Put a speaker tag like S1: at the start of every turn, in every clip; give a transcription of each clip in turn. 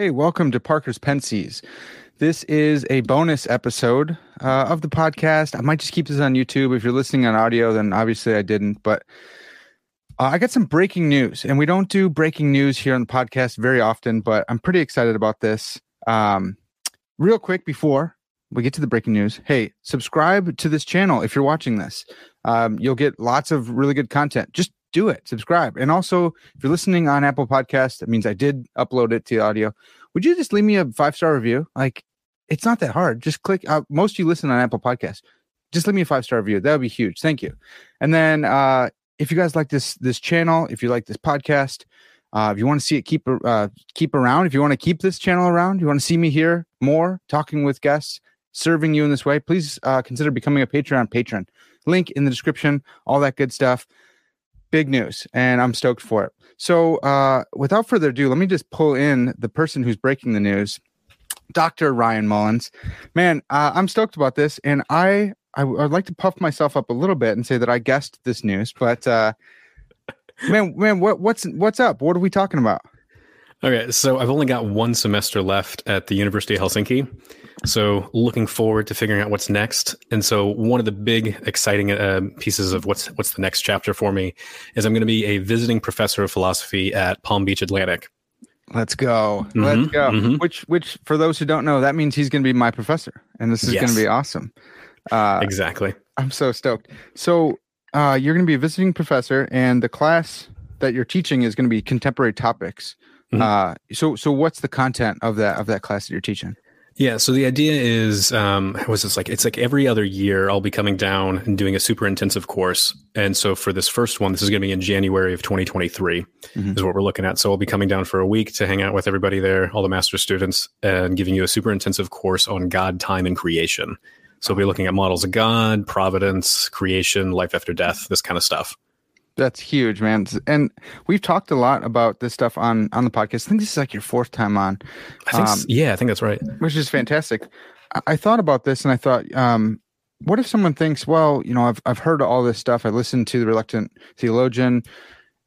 S1: Hey, welcome to Parker's Pensées. This is a bonus episode uh, of the podcast. I might just keep this on YouTube. If you're listening on audio, then obviously I didn't. But uh, I got some breaking news, and we don't do breaking news here on the podcast very often, but I'm pretty excited about this. Um, real quick before we get to the breaking news, hey, subscribe to this channel if you're watching this. Um, you'll get lots of really good content. Just do it, subscribe. And also, if you're listening on Apple Podcast, that means I did upload it to the audio. Would you just leave me a five star review? Like, it's not that hard. Just click. Uh, most of you listen on Apple Podcast. Just leave me a five star review. That would be huge. Thank you. And then, uh, if you guys like this this channel, if you like this podcast, uh, if you want to see it keep uh, keep around, if you want to keep this channel around, you want to see me here more, talking with guests, serving you in this way, please uh, consider becoming a Patreon patron. Link in the description. All that good stuff big news and i'm stoked for it so uh, without further ado let me just pull in the person who's breaking the news dr ryan mullins man uh, i'm stoked about this and i I would like to puff myself up a little bit and say that I guessed this news, but uh, man, man, what what's what's up? What are we talking about?
S2: Okay, so I've only got one semester left at the University of Helsinki. So looking forward to figuring out what's next. And so one of the big exciting uh, pieces of what's what's the next chapter for me is I'm going to be a visiting professor of philosophy at Palm Beach Atlantic.
S1: Let's go. Mm-hmm, Let's go. Mm-hmm. Which which for those who don't know, that means he's going to be my professor and this is yes. going to be awesome.
S2: Uh, exactly.
S1: I'm so stoked. So uh, you're going to be a visiting professor and the class that you're teaching is going to be contemporary topics. Mm-hmm. Uh, so so what's the content of that of that class that you're teaching?
S2: Yeah, so the idea is, um, was this like? It's like every other year I'll be coming down and doing a super intensive course, and so for this first one, this is going to be in January of 2023, mm-hmm. is what we're looking at. So I'll be coming down for a week to hang out with everybody there, all the master students, and giving you a super intensive course on God, time, and creation. So we'll be looking at models of God, providence, creation, life after death, this kind of stuff.
S1: That's huge, man. And we've talked a lot about this stuff on on the podcast. I think this is like your fourth time on.
S2: I think, um, yeah, I think that's right.
S1: Which is fantastic. I, I thought about this and I thought, um, what if someone thinks, well, you know, I've I've heard all this stuff. I listened to the reluctant theologian,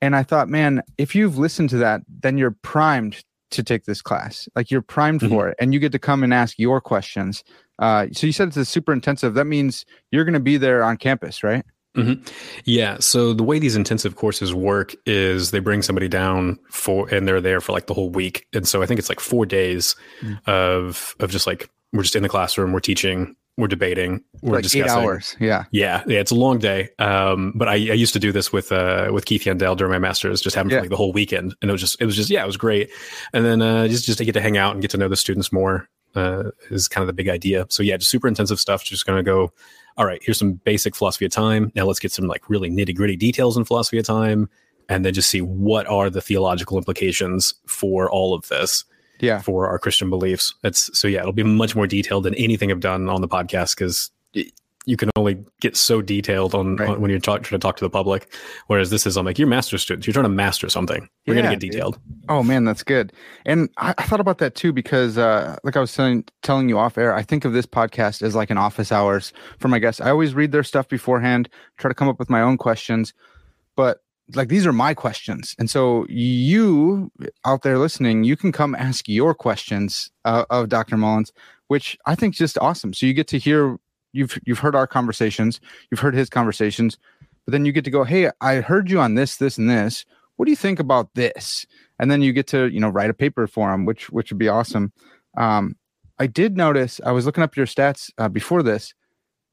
S1: and I thought, man, if you've listened to that, then you're primed to take this class. Like you're primed mm-hmm. for it, and you get to come and ask your questions. Uh, so you said it's a super intensive. That means you're going to be there on campus, right?
S2: Mm-hmm. Yeah. So the way these intensive courses work is they bring somebody down for, and they're there for like the whole week. And so I think it's like four days mm. of of just like we're just in the classroom, we're teaching, we're debating, we're
S1: like discussing. Eight hours. Yeah.
S2: Yeah. Yeah. It's a long day. Um, but I, I used to do this with uh with Keith Yandell during my masters, just having yeah. like the whole weekend, and it was just it was just yeah, it was great. And then uh, just just to get to hang out and get to know the students more uh, is kind of the big idea. So yeah, just super intensive stuff. Just going to go all right, here's some basic philosophy of time. Now let's get some like really nitty gritty details in philosophy of time and then just see what are the theological implications for all of this.
S1: Yeah.
S2: For our Christian beliefs. It's so yeah, it'll be much more detailed than anything I've done on the podcast because you can only get so detailed on, right. on when you're talk, trying to talk to the public. Whereas this is, I'm like, you're master students. You're trying to master something. You're yeah, going to get detailed.
S1: Oh man, that's good. And I, I thought about that too because, uh, like I was saying, telling you off air, I think of this podcast as like an office hours for my guests. I always read their stuff beforehand, try to come up with my own questions, but like these are my questions, and so you out there listening, you can come ask your questions uh, of Dr. Mullins, which I think is just awesome. So you get to hear you've you've heard our conversations, you've heard his conversations, but then you get to go, "Hey, I heard you on this, this, and this. What do you think about this?" And then you get to you know write a paper for him, which which would be awesome. Um, I did notice I was looking up your stats uh, before this.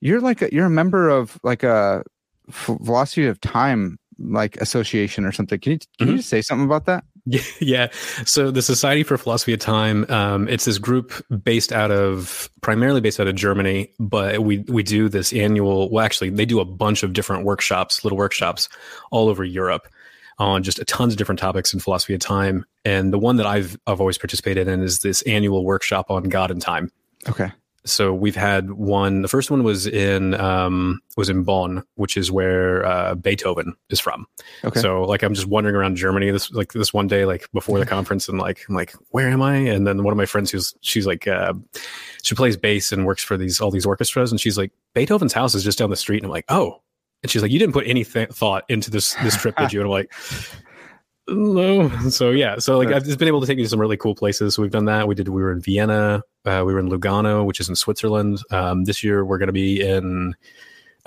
S1: You're like a, you're a member of like a philosophy of time like association or something. Can you can mm-hmm. you say something about that?
S2: Yeah. So the Society for Philosophy of Time, um, it's this group based out of primarily based out of Germany, but we we do this annual. Well, actually, they do a bunch of different workshops, little workshops, all over Europe on just a tons of different topics in philosophy of time. And the one that I've I've always participated in is this annual workshop on God and time.
S1: Okay.
S2: So we've had one. The first one was in um, was in Bonn, which is where uh, Beethoven is from. Okay. So like I'm just wandering around Germany this like this one day like before the conference and like I'm like where am I? And then one of my friends who's she's like uh, she plays bass and works for these all these orchestras and she's like Beethoven's house is just down the street and I'm like oh and she's like you didn't put any th- thought into this this trip did you? And I'm like no. So yeah, so like I've just been able to take you to some really cool places. So we've done that. We did. We were in Vienna. Uh, we were in Lugano, which is in Switzerland. Um, this year we're going to be in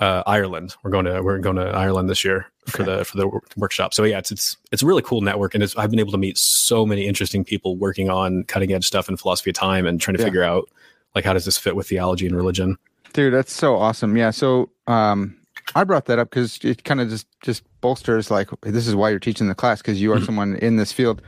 S2: uh, Ireland. We're going to we're going to Ireland this year for okay. the for the workshop. So yeah, it's it's it's a really cool network, and it's I've been able to meet so many interesting people working on cutting edge stuff in philosophy of time and trying to yeah. figure out like how does this fit with theology and religion.
S1: Dude, that's so awesome. Yeah. So um, I brought that up because it kind of just just bolsters like this is why you're teaching the class because you are mm-hmm. someone in this field.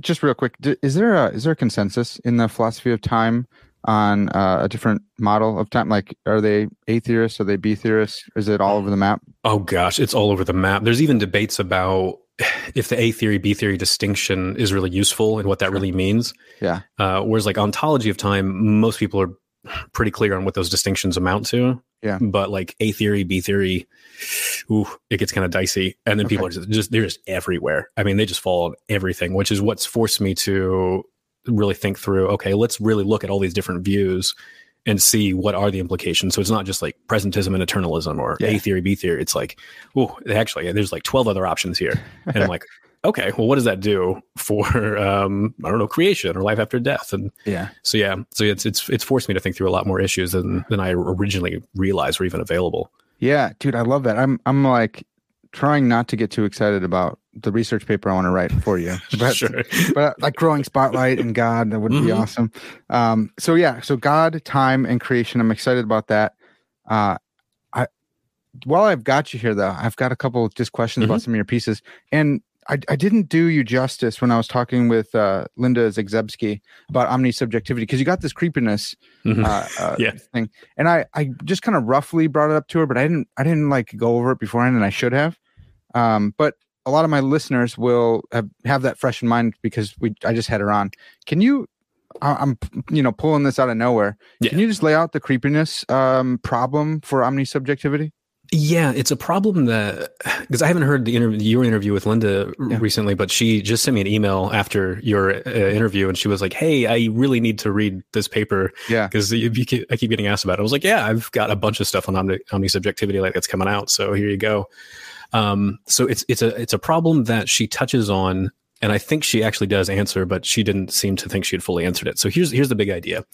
S1: Just real quick, is there a is there a consensus in the philosophy of time on uh, a different model of time? Like, are they A theorists? Are they B theorists? Is it all over the map?
S2: Oh gosh, it's all over the map. There's even debates about if the A theory B theory distinction is really useful and what that really means.
S1: Yeah.
S2: Uh, whereas like ontology of time, most people are pretty clear on what those distinctions amount to.
S1: Yeah.
S2: But like A theory, B theory, ooh, it gets kind of dicey. And then okay. people are just, just, they're just everywhere. I mean, they just fall on everything, which is what's forced me to really think through, okay, let's really look at all these different views and see what are the implications. So it's not just like presentism and eternalism or yeah. A theory, B theory. It's like, oh, actually, there's like 12 other options here. And I'm like, okay, well, what does that do for um, I don't know creation or life after death? And
S1: yeah,
S2: so yeah, so it's it's it's forced me to think through a lot more issues than than I originally realized were even available.
S1: Yeah, dude, I love that. I'm I'm like trying not to get too excited about the research paper I want to write for you, but sure. but like growing spotlight and God, that would mm-hmm. be awesome. Um, so yeah, so God, time, and creation. I'm excited about that. Uh, I while I've got you here though, I've got a couple just questions mm-hmm. about some of your pieces, and I, I didn't do you justice when I was talking with uh, Linda Zagzebski about omnisubjectivity because you got this creepiness mm-hmm. uh, uh, yeah. thing, and I, I just kind of roughly brought it up to her, but I didn't I didn't like go over it beforehand, and I should have. Um, but a lot of my listeners will have, have that fresh in mind because we I just had her on. Can you? I'm you know pulling this out of nowhere. Yeah. Can you just lay out the creepiness um, problem for omnisubjectivity?
S2: Yeah, it's a problem that because I haven't heard the interview, your interview with Linda yeah. recently, but she just sent me an email after your uh, interview, and she was like, "Hey, I really need to read this paper."
S1: Yeah,
S2: because I keep getting asked about it. I was like, "Yeah, I've got a bunch of stuff on omni, omni subjectivity like that's coming out, so here you go." Um, so it's it's a it's a problem that she touches on, and I think she actually does answer, but she didn't seem to think she had fully answered it. So here's here's the big idea.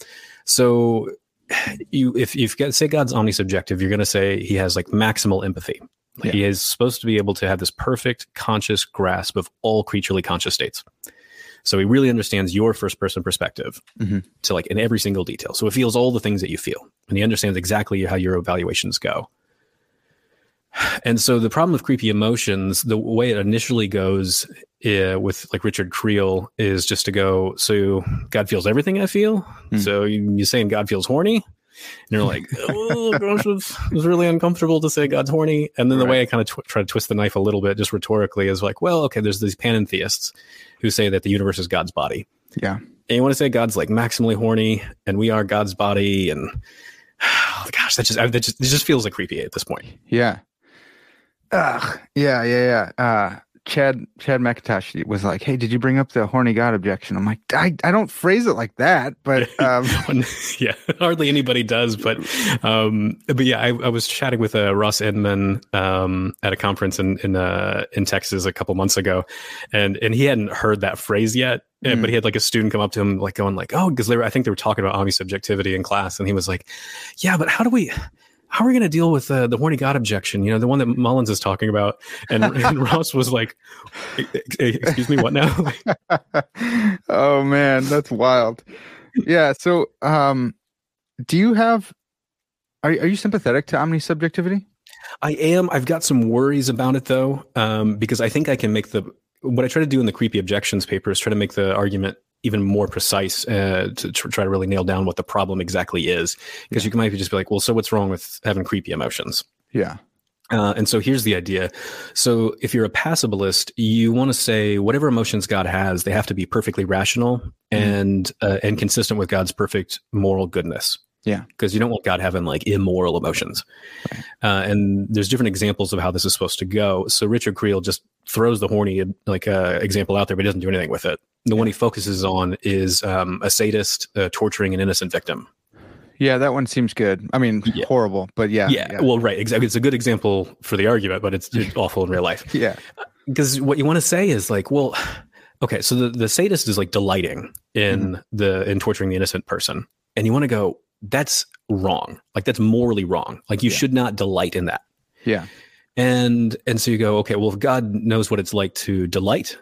S2: So you if you've got say God's omnisubjective, you're going to say he has like maximal empathy. Yeah. He is supposed to be able to have this perfect conscious grasp of all creaturely conscious states. So he really understands your first person perspective mm-hmm. to like in every single detail. So it feels all the things that you feel and he understands exactly how your evaluations go. And so the problem with creepy emotions, the way it initially goes uh, with like Richard Creel is just to go, so God feels everything I feel. Mm. So you, are saying God feels horny? And you're like, oh gosh, it's, it's really uncomfortable to say God's horny. And then the right. way I kind of tw- try to twist the knife a little bit, just rhetorically, is like, well, okay, there's these panentheists who say that the universe is God's body.
S1: Yeah.
S2: And you want to say God's like maximally horny and we are God's body. And oh, gosh, that just, that just, it just feels like creepy at this point.
S1: Yeah. Ugh, yeah, yeah, yeah. Uh, Chad Chad McIntosh was like, "Hey, did you bring up the horny God objection?" I'm like, I, I don't phrase it like that, but um,
S2: yeah, hardly anybody does. But um, but yeah, I, I was chatting with uh, Ross Inman um, at a conference in in uh, in Texas a couple months ago, and and he hadn't heard that phrase yet. Mm. But he had like a student come up to him, like going like, "Oh," because they were, I think they were talking about omnisubjectivity in class, and he was like, "Yeah, but how do we?" How are we going to deal with uh, the horny God objection? You know, the one that Mullins is talking about. And, and Ross was like, excuse me, what now?
S1: oh man, that's wild. Yeah. So, um, do you have, are, are you sympathetic to omni subjectivity?
S2: I am. I've got some worries about it though, um, because I think I can make the, what I try to do in the creepy objections paper is try to make the argument even more precise uh, to try to really nail down what the problem exactly is. Because yeah. you might just be like, well, so what's wrong with having creepy emotions?
S1: Yeah.
S2: Uh, and so here's the idea. So if you're a passibilist, you want to say whatever emotions God has, they have to be perfectly rational mm-hmm. and uh, and consistent with God's perfect moral goodness.
S1: Yeah.
S2: Because you don't want God having like immoral emotions. Right. Uh, and there's different examples of how this is supposed to go. So Richard Creel just throws the horny like uh, example out there, but he doesn't do anything with it. The yeah. one he focuses on is um, a sadist uh, torturing an innocent victim.
S1: Yeah, that one seems good. I mean, yeah. horrible, but yeah,
S2: yeah, yeah. Well, right. Exactly. It's a good example for the argument, but it's, it's awful in real life.
S1: Yeah.
S2: Because what you want to say is like, well, okay, so the, the sadist is like delighting in mm-hmm. the in torturing the innocent person, and you want to go, that's wrong. Like that's morally wrong. Like you yeah. should not delight in that.
S1: Yeah.
S2: And and so you go, okay, well, if God knows what it's like to delight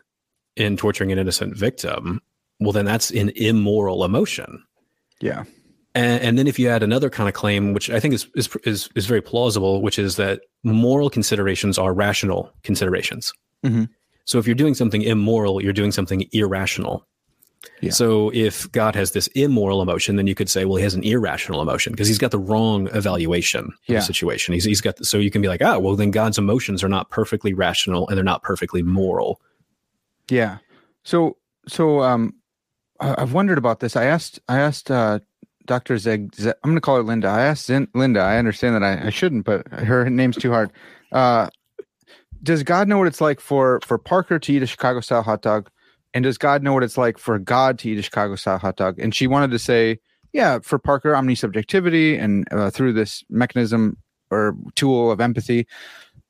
S2: in torturing an innocent victim, well, then that's an immoral emotion.
S1: Yeah.
S2: And, and, then if you add another kind of claim, which I think is, is is is very plausible, which is that moral considerations are rational considerations. Mm-hmm. So if you're doing something immoral, you're doing something irrational. Yeah. So if God has this immoral emotion, then you could say, well, he has an irrational emotion because he's got the wrong evaluation of yeah. the situation. He's, he's got, so you can be like, oh, well, then God's emotions are not perfectly rational and they're not perfectly moral.
S1: Yeah. So, so, um, I've wondered about this. I asked, I asked, uh, Dr. Zeg, I'm going to call her Linda. I asked Linda, I understand that I, I shouldn't, but her name's too hard. Uh, does God know what it's like for, for Parker to eat a Chicago style hot dog? And does God know what it's like for God to eat a Chicago style hot dog? And she wanted to say, yeah, for Parker, omnisubjectivity and uh, through this mechanism or tool of empathy.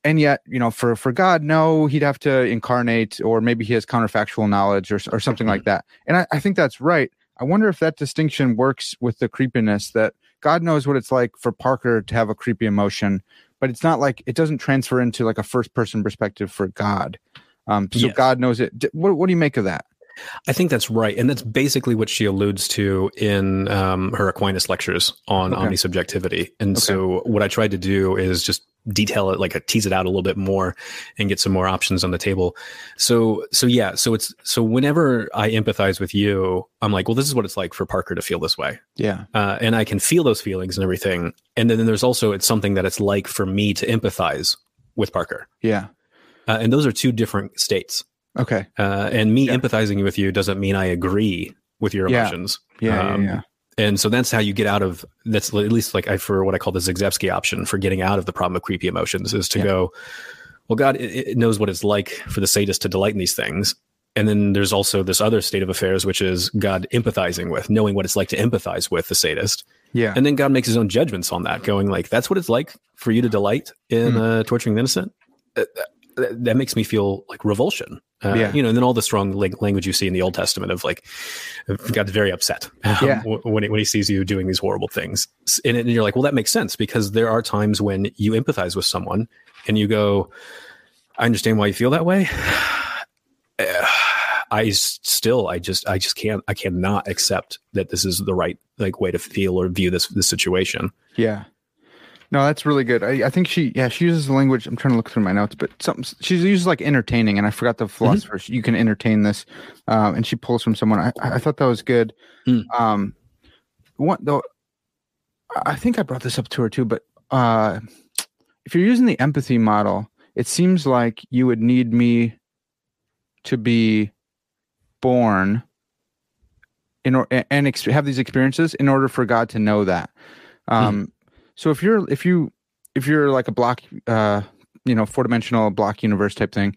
S1: And yet, you know, for, for God, no, he'd have to incarnate, or maybe he has counterfactual knowledge or, or something like that. And I, I think that's right. I wonder if that distinction works with the creepiness that God knows what it's like for Parker to have a creepy emotion, but it's not like it doesn't transfer into like a first person perspective for God. Um, so yes. God knows it. What, what do you make of that?
S2: I think that's right, and that's basically what she alludes to in um, her Aquinas lectures on okay. omnisubjectivity. And okay. so, what I tried to do is just detail it, like a tease it out a little bit more, and get some more options on the table. So, so yeah, so it's so whenever I empathize with you, I'm like, well, this is what it's like for Parker to feel this way.
S1: Yeah,
S2: uh, and I can feel those feelings and everything. And then there's also it's something that it's like for me to empathize with Parker.
S1: Yeah.
S2: Uh, and those are two different states.
S1: Okay.
S2: Uh, and me yeah. empathizing with you doesn't mean I agree with your emotions.
S1: Yeah. Yeah, um, yeah, yeah.
S2: And so that's how you get out of that's at least like I for what I call the Zagzebski option for getting out of the problem of creepy emotions is to yeah. go, well, God it, it knows what it's like for the sadist to delight in these things. And then there's also this other state of affairs, which is God empathizing with, knowing what it's like to empathize with the sadist.
S1: Yeah.
S2: And then God makes his own judgments on that, going like, that's what it's like for you to delight in mm. uh, torturing the innocent. Uh, that makes me feel like revulsion. Uh, yeah. You know, and then all the strong language you see in the Old Testament of like, got very upset um, yeah. when, he, when he sees you doing these horrible things. And, and you're like, well, that makes sense because there are times when you empathize with someone and you go, I understand why you feel that way. I still, I just, I just can't, I cannot accept that this is the right like way to feel or view this this situation.
S1: Yeah. No, that's really good. I, I, think she, yeah, she uses the language. I'm trying to look through my notes, but something she uses like entertaining, and I forgot the philosopher. Mm-hmm. You can entertain this, um, and she pulls from someone. I, I thought that was good. Mm. Um, one though, I think I brought this up to her too, but uh, if you're using the empathy model, it seems like you would need me to be born in or and ex- have these experiences in order for God to know that. Um, mm so if you're if you if you're like a block uh you know four dimensional block universe type thing,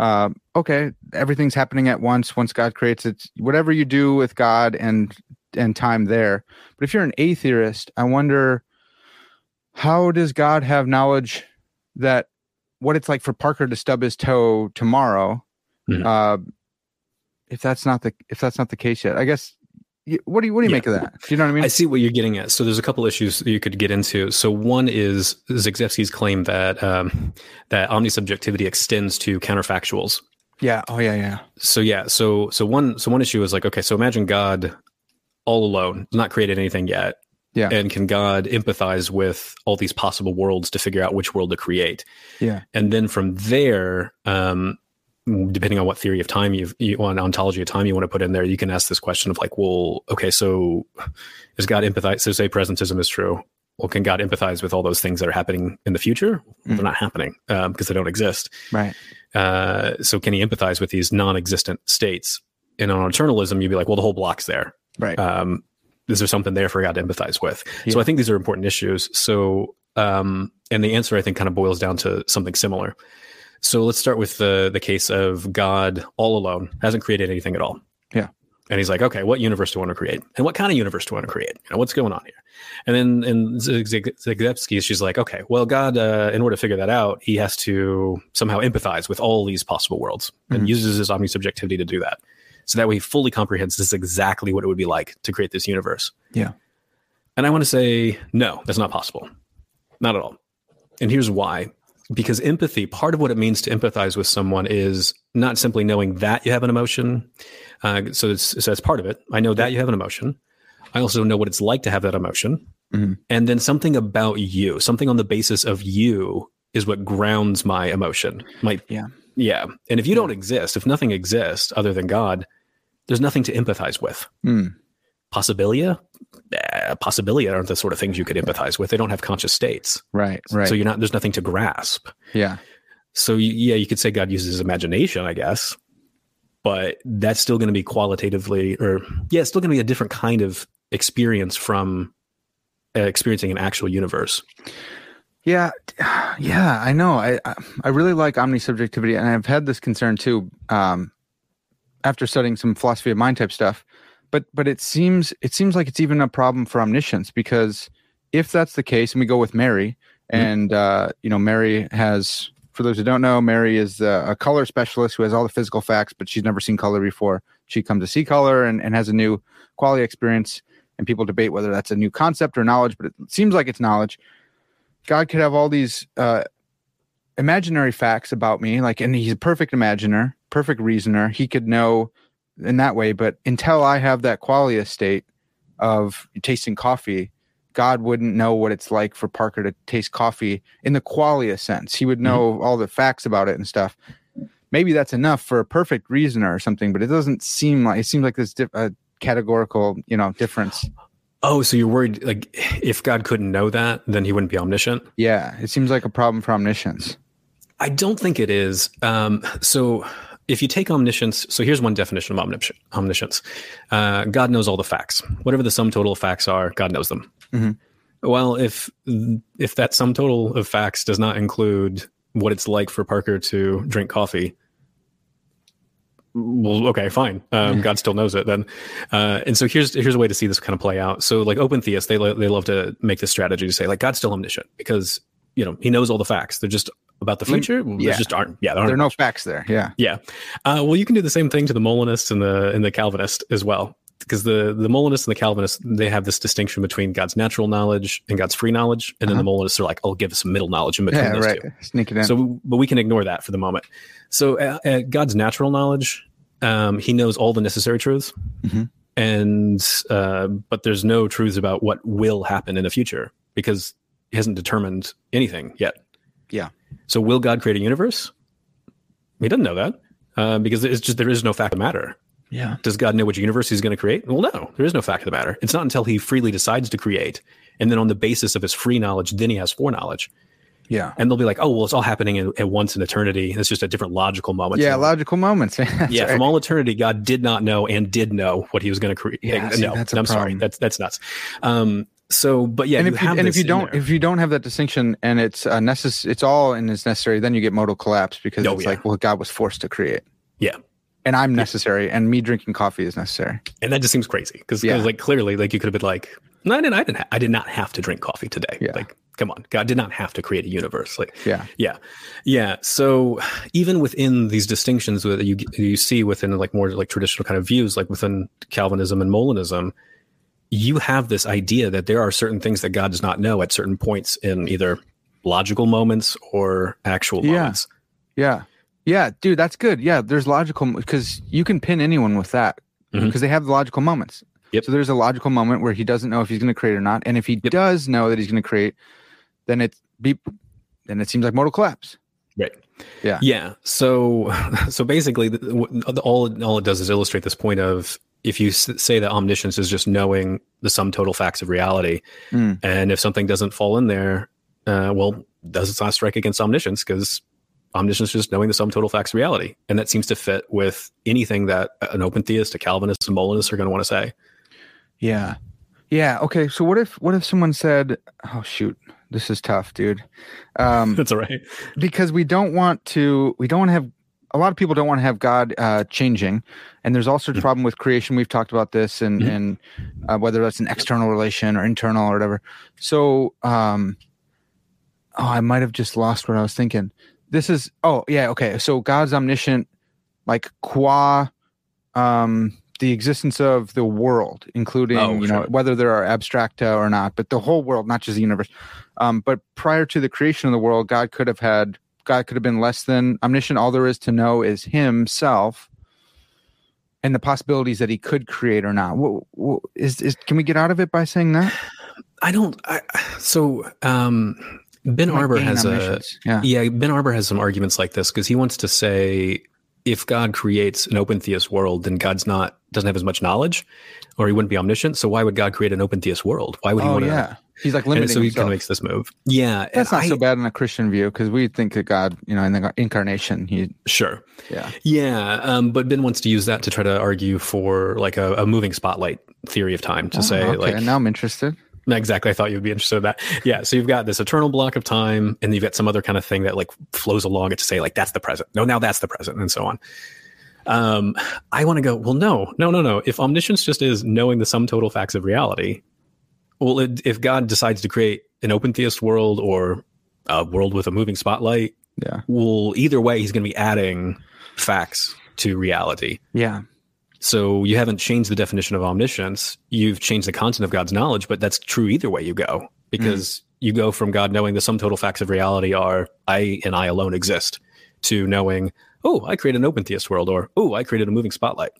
S1: uh, okay, everything's happening at once. Once God creates it, whatever you do with God and and time there. But if you're an A theorist, I wonder how does God have knowledge that what it's like for Parker to stub his toe tomorrow? Mm-hmm. Uh, if that's not the if that's not the case yet, I guess what do you what do you yeah. make of that? Do you know what I mean?
S2: I see what you're getting at. So there's a couple issues you could get into. So one is Zagzebski's claim that um, that omnisubjectivity extends to counterfactuals.
S1: Yeah. Oh yeah, yeah.
S2: So yeah. So so one so one issue is like okay. So imagine God all alone, not created anything yet.
S1: Yeah.
S2: And can God empathize with all these possible worlds to figure out which world to create?
S1: Yeah.
S2: And then from there, um, depending on what theory of time you've, you on ontology of time you want to put in there, you can ask this question of like, well, okay, so is God empathize? So say presentism is true. Well, can God empathize with all those things that are happening in the future? Mm. they're not happening um, because they don't exist.
S1: Right.
S2: Uh, so can he empathize with these non-existent states? And on eternalism, you'd be like, well, the whole block's there.
S1: Right.
S2: Um, is there something there for God to empathize with? Yeah. So I think these are important issues. So, um, and the answer I think kind of boils down to something similar. So let's start with the the case of God all alone hasn't created anything at all.
S1: Yeah.
S2: And he's like, okay, what universe do I want to create? And what kind of universe do I want to create? You know, what's going on here? And then in Zagzebski, she's like, okay, well, God, uh, in order to figure that out, he has to somehow empathize with all these possible worlds and mm-hmm. uses his omnisubjectivity to do that. So that way he fully comprehends this is exactly what it would be like to create this universe.
S1: Yeah.
S2: And I want to say, no, that's not possible. Not at all. And here's why. Because empathy, part of what it means to empathize with someone is not simply knowing that you have an emotion. Uh, so, it's, so that's part of it. I know that you have an emotion. I also know what it's like to have that emotion. Mm-hmm. And then something about you, something on the basis of you is what grounds my emotion. My,
S1: yeah.
S2: Yeah. And if you don't exist, if nothing exists other than God, there's nothing to empathize with.
S1: Mm.
S2: Possibilia? Eh, possibilia aren't the sort of things you could empathize with. They don't have conscious states.
S1: Right. Right.
S2: So you're not, there's nothing to grasp.
S1: Yeah.
S2: So yeah, you could say God uses his imagination, I guess, but that's still going to be qualitatively, or yeah, it's still going to be a different kind of experience from uh, experiencing an actual universe.
S1: Yeah, yeah, I know. I I really like omnisubjectivity, and I've had this concern too. Um, after studying some philosophy of mind type stuff, but but it seems it seems like it's even a problem for omniscience because if that's the case, and we go with Mary, mm-hmm. and uh, you know, Mary has. For those who don't know, Mary is a, a color specialist who has all the physical facts, but she's never seen color before. She comes to see color and, and has a new quality experience and people debate whether that's a new concept or knowledge, but it seems like it's knowledge. God could have all these uh, imaginary facts about me, like, and he's a perfect imaginer, perfect reasoner. He could know in that way, but until I have that qualia state of tasting coffee, God wouldn't know what it's like for Parker to taste coffee in the qualia sense. He would know mm-hmm. all the facts about it and stuff. Maybe that's enough for a perfect reasoner or something, but it doesn't seem like it seems like this uh, categorical, you know, difference.
S2: Oh, so you're worried like if God couldn't know that, then he wouldn't be omniscient?
S1: Yeah, it seems like a problem for omniscience.
S2: I don't think it is. Um, so if you take omniscience, so here's one definition of omniscience uh, God knows all the facts. Whatever the sum total of facts are, God knows them. Mm-hmm. Well, if if that sum total of facts does not include what it's like for Parker to drink coffee, well, okay, fine. Um, God still knows it then. Uh, and so here's here's a way to see this kind of play out. So like open theists, they they love to make this strategy to say like God's still omniscient because you know he knows all the facts. They're just about the future. Yeah. There just aren't. Yeah,
S1: there, aren't there are no facts there. Yeah,
S2: yeah. Uh, well, you can do the same thing to the Molinists and the and the Calvinist as well. Because the the Molinists and the Calvinists they have this distinction between God's natural knowledge and God's free knowledge, and then uh-huh. the Molinists are like, "I'll give us some middle knowledge in between yeah, those right. two."
S1: Sneak it in.
S2: So, but we can ignore that for the moment. So, uh, uh, God's natural knowledge um, he knows all the necessary truths, mm-hmm. and uh, but there's no truths about what will happen in the future because he hasn't determined anything yet.
S1: Yeah.
S2: So will God create a universe? He doesn't know that uh, because it's just there is no fact of the matter.
S1: Yeah.
S2: Does God know which universe he's going to create? Well, no, there is no fact of the matter. It's not until he freely decides to create, and then on the basis of his free knowledge, then he has foreknowledge.
S1: Yeah.
S2: And they'll be like, oh, well, it's all happening in, at once in eternity. It's just a different logical moment.
S1: Yeah, logical moments.
S2: yeah, right. from all eternity, God did not know and did know what he was going to create.
S1: Yeah, see, no,
S2: I'm problem. sorry. That's that's nuts. Um, so, but yeah,
S1: and if you, and if you don't if you don't have that distinction and it's uh, necess- it's all and it's necessary, then you get modal collapse because oh, it's yeah. like, well, God was forced to create.
S2: Yeah.
S1: And I'm necessary, yeah. and me drinking coffee is necessary.
S2: And that just seems crazy because, yeah. like, clearly, like you could have been like, no, I didn't, I didn't, ha- I did not have to drink coffee today.
S1: Yeah.
S2: Like, come on god did not have to create a universe like
S1: yeah
S2: yeah yeah so even within these distinctions that you you see within like more like traditional kind of views like within calvinism and molinism you have this idea that there are certain things that god does not know at certain points in either logical moments or actual
S1: yeah.
S2: moments
S1: yeah yeah dude that's good yeah there's logical because you can pin anyone with that because mm-hmm. they have the logical moments
S2: Yep.
S1: So there's a logical moment where he doesn't know if he's going to create or not, and if he yep. does know that he's going to create, then it be then it seems like modal collapse.
S2: Right.
S1: Yeah.
S2: Yeah. So so basically, the, all all it does is illustrate this point of if you say that omniscience is just knowing the sum total facts of reality, mm. and if something doesn't fall in there, uh, well, does it not strike against omniscience? Because omniscience is just knowing the sum total facts of reality, and that seems to fit with anything that an open theist, a Calvinist, a Molinist are going to want to say.
S1: Yeah. Yeah. Okay. So what if what if someone said, "Oh shoot, this is tough, dude." Um,
S2: That's all right.
S1: because we don't want to. We don't want to have. A lot of people don't want to have God uh, changing, and there's all sorts of
S2: Mm-hmm.
S1: problem with creation. We've talked about this, and
S2: Mhm.
S1: and uh, whether that's an external relation or internal or whatever. So, um, oh, I might have just lost what I was thinking. This is. Oh yeah. Okay. So God's omniscient, like qua, um, the existence of the world, including
S2: Oh,
S1: you know whether there are abstracta or not, but the whole world, not just the universe. Um, but prior to the creation of the world, God could have had God could have been less than omniscient. All there is to know is Himself, and the possibilities that He could create or not. Wha- wha- Is is can we get out of it by saying that?
S2: I don't. I, so um, Ben
S1: Like Arbour
S2: has a
S1: yeah.
S2: yeah. Ben Arbour has some arguments like this because he wants to say if God creates an open theist world, then God's not doesn't have as much knowledge, or he wouldn't be omniscient. So why would God create an open theist world? Why would he
S1: Oh
S2: want to?
S1: yeah, he's like limiting
S2: And
S1: limiting
S2: so he kind
S1: himself.
S2: of makes this move. Yeah,
S1: That's not
S2: I-
S1: so bad in a Christian view because we think that God, you know, in the incarnation, he,
S2: Sure.
S1: yeah,
S2: Yeah, um, but Ben wants to use that to try to argue for like a, a moving spotlight theory of time to
S1: Oh,
S2: say
S1: okay.
S2: like
S1: now I'm interested.
S2: exactly. I thought you'd be interested in that. Yeah, so you've got this eternal block of time, and you've got some other kind of thing that like flows along it to say like that's the present. No, now that's the present, and so on. Um, I want to go. Well, no, no, no, no. If omniscience just is knowing the sum total facts of reality, well, it, if God decides to create an open theist world or a world with a moving spotlight,
S1: Yeah,
S2: well, either way, he's going to be adding facts to reality.
S1: yeah,
S2: So you haven't changed the definition of omniscience. You've changed the content of God's knowledge, but that's true either way you go because you go from God knowing the sum total facts of reality are I and I alone exist to knowing, oh, I created an open theist world or, oh, I created a moving spotlight.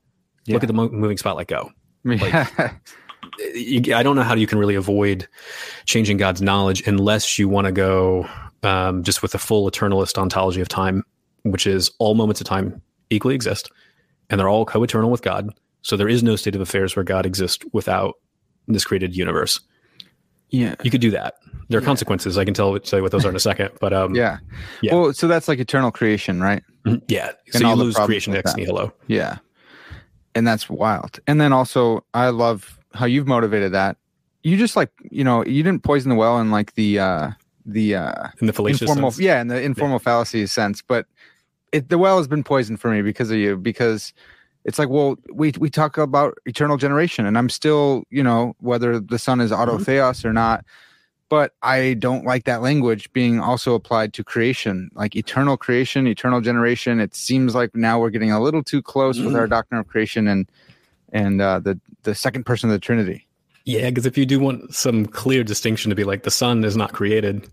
S1: Yeah.
S2: Look at the mo- moving spotlight go.
S1: yeah.
S2: I don't know how you can really avoid changing God's knowledge unless you want to go um, just with the full eternalist ontology of time, which is all moments of time equally exist and they're all co-eternal with God. So there is no state of affairs where God exists without this created universe.
S1: yeah.
S2: You could do that. There are
S1: Yeah.
S2: consequences. I can tell tell you what those are in a second. But um,
S1: Yeah.
S2: Yeah.
S1: Well, so that's like eternal creation, right?
S2: mhm, yeah. So you lose creation ex nihilo.
S1: Yeah. And that's wild. And then also, I love how you've motivated that. You just like, you know, you didn't poison the well in like the, uh, the, uh,
S2: In the fallacious
S1: informal,
S2: sense.
S1: yeah, in the informal fallacy sense. But it, the well has been poisoned for me because of you, because it's like, well, we, we talk about eternal generation and I'm still, you know, whether the son is
S2: Mm-hmm.
S1: autotheos or not, but I don't like that language being also applied to creation, like eternal creation, eternal generation. It seems like now we're getting a little too close with
S2: Mm.
S1: our doctrine of creation and and uh, the the second person of the Trinity.
S2: Yeah, because if you do want some clear distinction to be like the son is not created,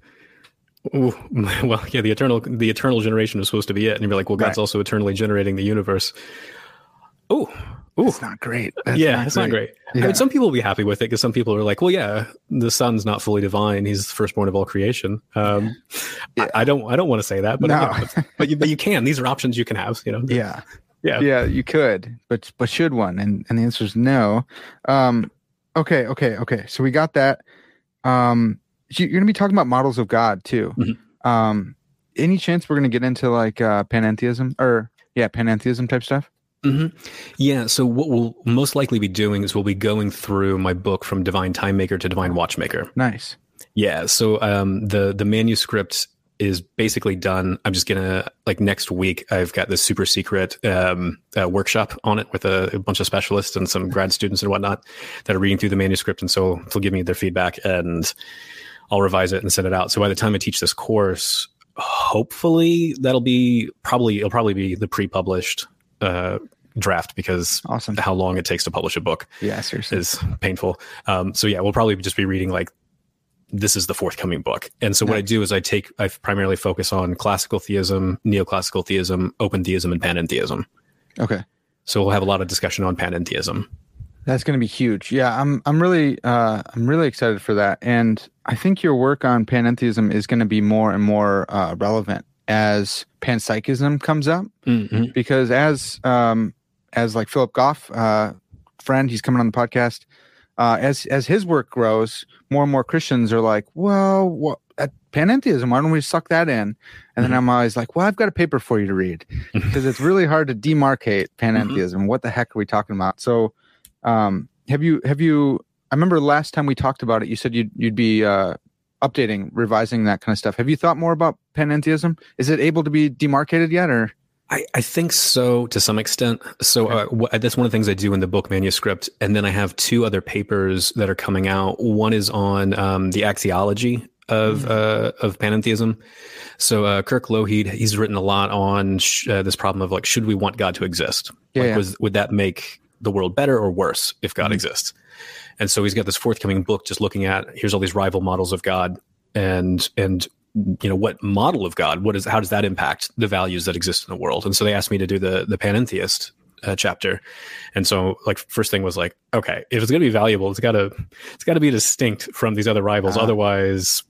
S2: ooh, well, yeah, the eternal the eternal generation is supposed to be it, and you're like, well, God's
S1: Right.
S2: also eternally generating the universe. Oh, ooh,
S1: It's not great. That's
S2: yeah, it's not great. I mean, some people will be happy with it because some people are like, well, yeah, the son's not fully divine; he's the firstborn of all creation. Um,
S1: Yeah.
S2: I, I don't, I don't want to say that, but
S1: No.
S2: you know, but, but you, but you can. These are options you can have. You know,
S1: yeah.
S2: Yeah,
S1: yeah you could but but should one and and the answer is no um okay okay okay so we got that um you- you're gonna be talking about models of god too
S2: Mhm.
S1: um any chance we're gonna get into like uh panentheism or yeah panentheism type stuff
S2: hmm Yeah. So what we'll most likely be doing is we'll be going through my book from Divine Time Maker to Divine Watchmaker.
S1: nice
S2: Yeah. So um, the the manuscript is basically done. I'm just gonna like next week. I've got this super secret um, uh, workshop on it with a, a bunch of specialists and some grad students and whatnot that are reading through the manuscript, and so they'll give me their feedback and I'll revise it and send it out. So by the time I teach this course, hopefully that'll be probably it'll probably be the pre-published uh, draft because
S1: awesome
S2: how long it takes to publish a book
S1: yeah seriously
S2: is painful. Um, so yeah, we'll probably just be reading like this is the forthcoming book. And so what I do is I take I primarily focus on classical theism, neoclassical theism, open theism, and panentheism.
S1: okay
S2: So we'll have a lot of discussion on panentheism.
S1: That's going to be huge. Yeah, I'm I'm really uh, I'm really excited for that, and I think your work on panentheism is going to be more and more uh, relevant as panpsychism comes up,
S2: Mm-hmm.
S1: because as um, as like Philip Goff, uh, friend, he's coming on the podcast. Uh, as as his work grows, more and more Christians are like, well, what at panentheism? Why don't we suck that in? And then
S2: Mhm.
S1: I'm always like, well, I've got a paper for you to read because it's really hard to demarcate panentheism. What the heck are we talking about? So, um, have you have you I remember last time we talked about it, you said you'd you'd be uh, updating, revising that kind of stuff. Have you thought more about panentheism? Is it able to be demarcated yet, or?
S2: I, I think so to some extent. So uh, wh- that's one of the things I do in the book manuscript, and then I have two other papers that are coming out. One is on um, the axiology of mm-hmm. uh, of panentheism. So uh, Kirk Lougheed, he's written a lot on sh- uh, this problem of like, should we want God to exist? Yeah, like, yeah. Was, would that make the world better or worse if God mm-hmm. exists? And so he's got this forthcoming book just looking at here's all these rival models of God and and you know what model of God what is how does that impact the values that exist in the world? And so they asked me to do the the panentheist uh, chapter. And so like first thing was like okay, if it's going to be valuable, it's got to it's got to be distinct from these other rivals uh-huh. otherwise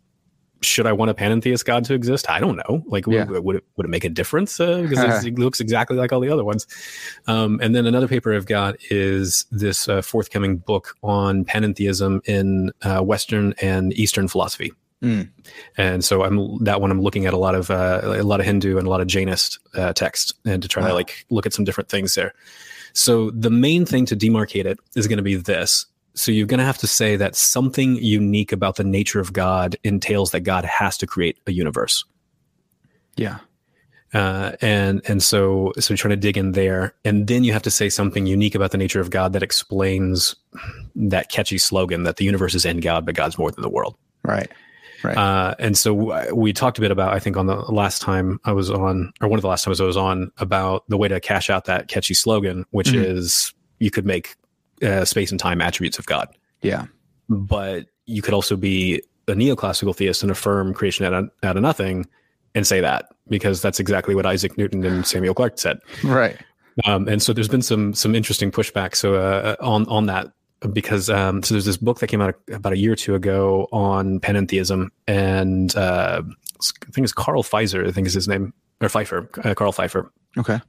S2: should I want a panentheist god to exist? I don't know. Like, yeah. would, would, it would it make a difference? Uh, because it looks exactly like all the other ones. Um, and then another paper I've got is this uh, forthcoming book on panentheism in uh, Western and Eastern philosophy. Mm. And so I'm that one. I'm looking at a lot of uh, a lot of Hindu and a lot of Jainist uh, text, and to try wow. to like look at some different things there. So the main thing to demarcate it is going to be this: so you're going to have to say that something unique about the nature of God entails that God has to create a universe.
S1: Yeah.
S2: Uh, and and so so trying to dig in there, and then you have to say something unique about the nature of God that explains that catchy slogan that the universe is in God, but God's more than the world.
S1: Right. Right.
S2: Uh, and so we talked a bit about, I think, on the last time I was on, or one of the last times I was on, about the way to cash out that catchy slogan, which mm-hmm. is you could make uh, space and time attributes of God.
S1: Yeah.
S2: But you could also be a neoclassical theist and affirm creation out of, out of nothing and say that because that's exactly what Isaac Newton and Samuel Clarke said.
S1: Right.
S2: Um, and so there's been some some interesting pushback so uh, on on that because um, so there's this book that came out about a year or two ago on panentheism and uh, I think it's Carl Pfizer I think is his name or Pfeiffer uh, Carl Pfeiffer.
S1: Okay.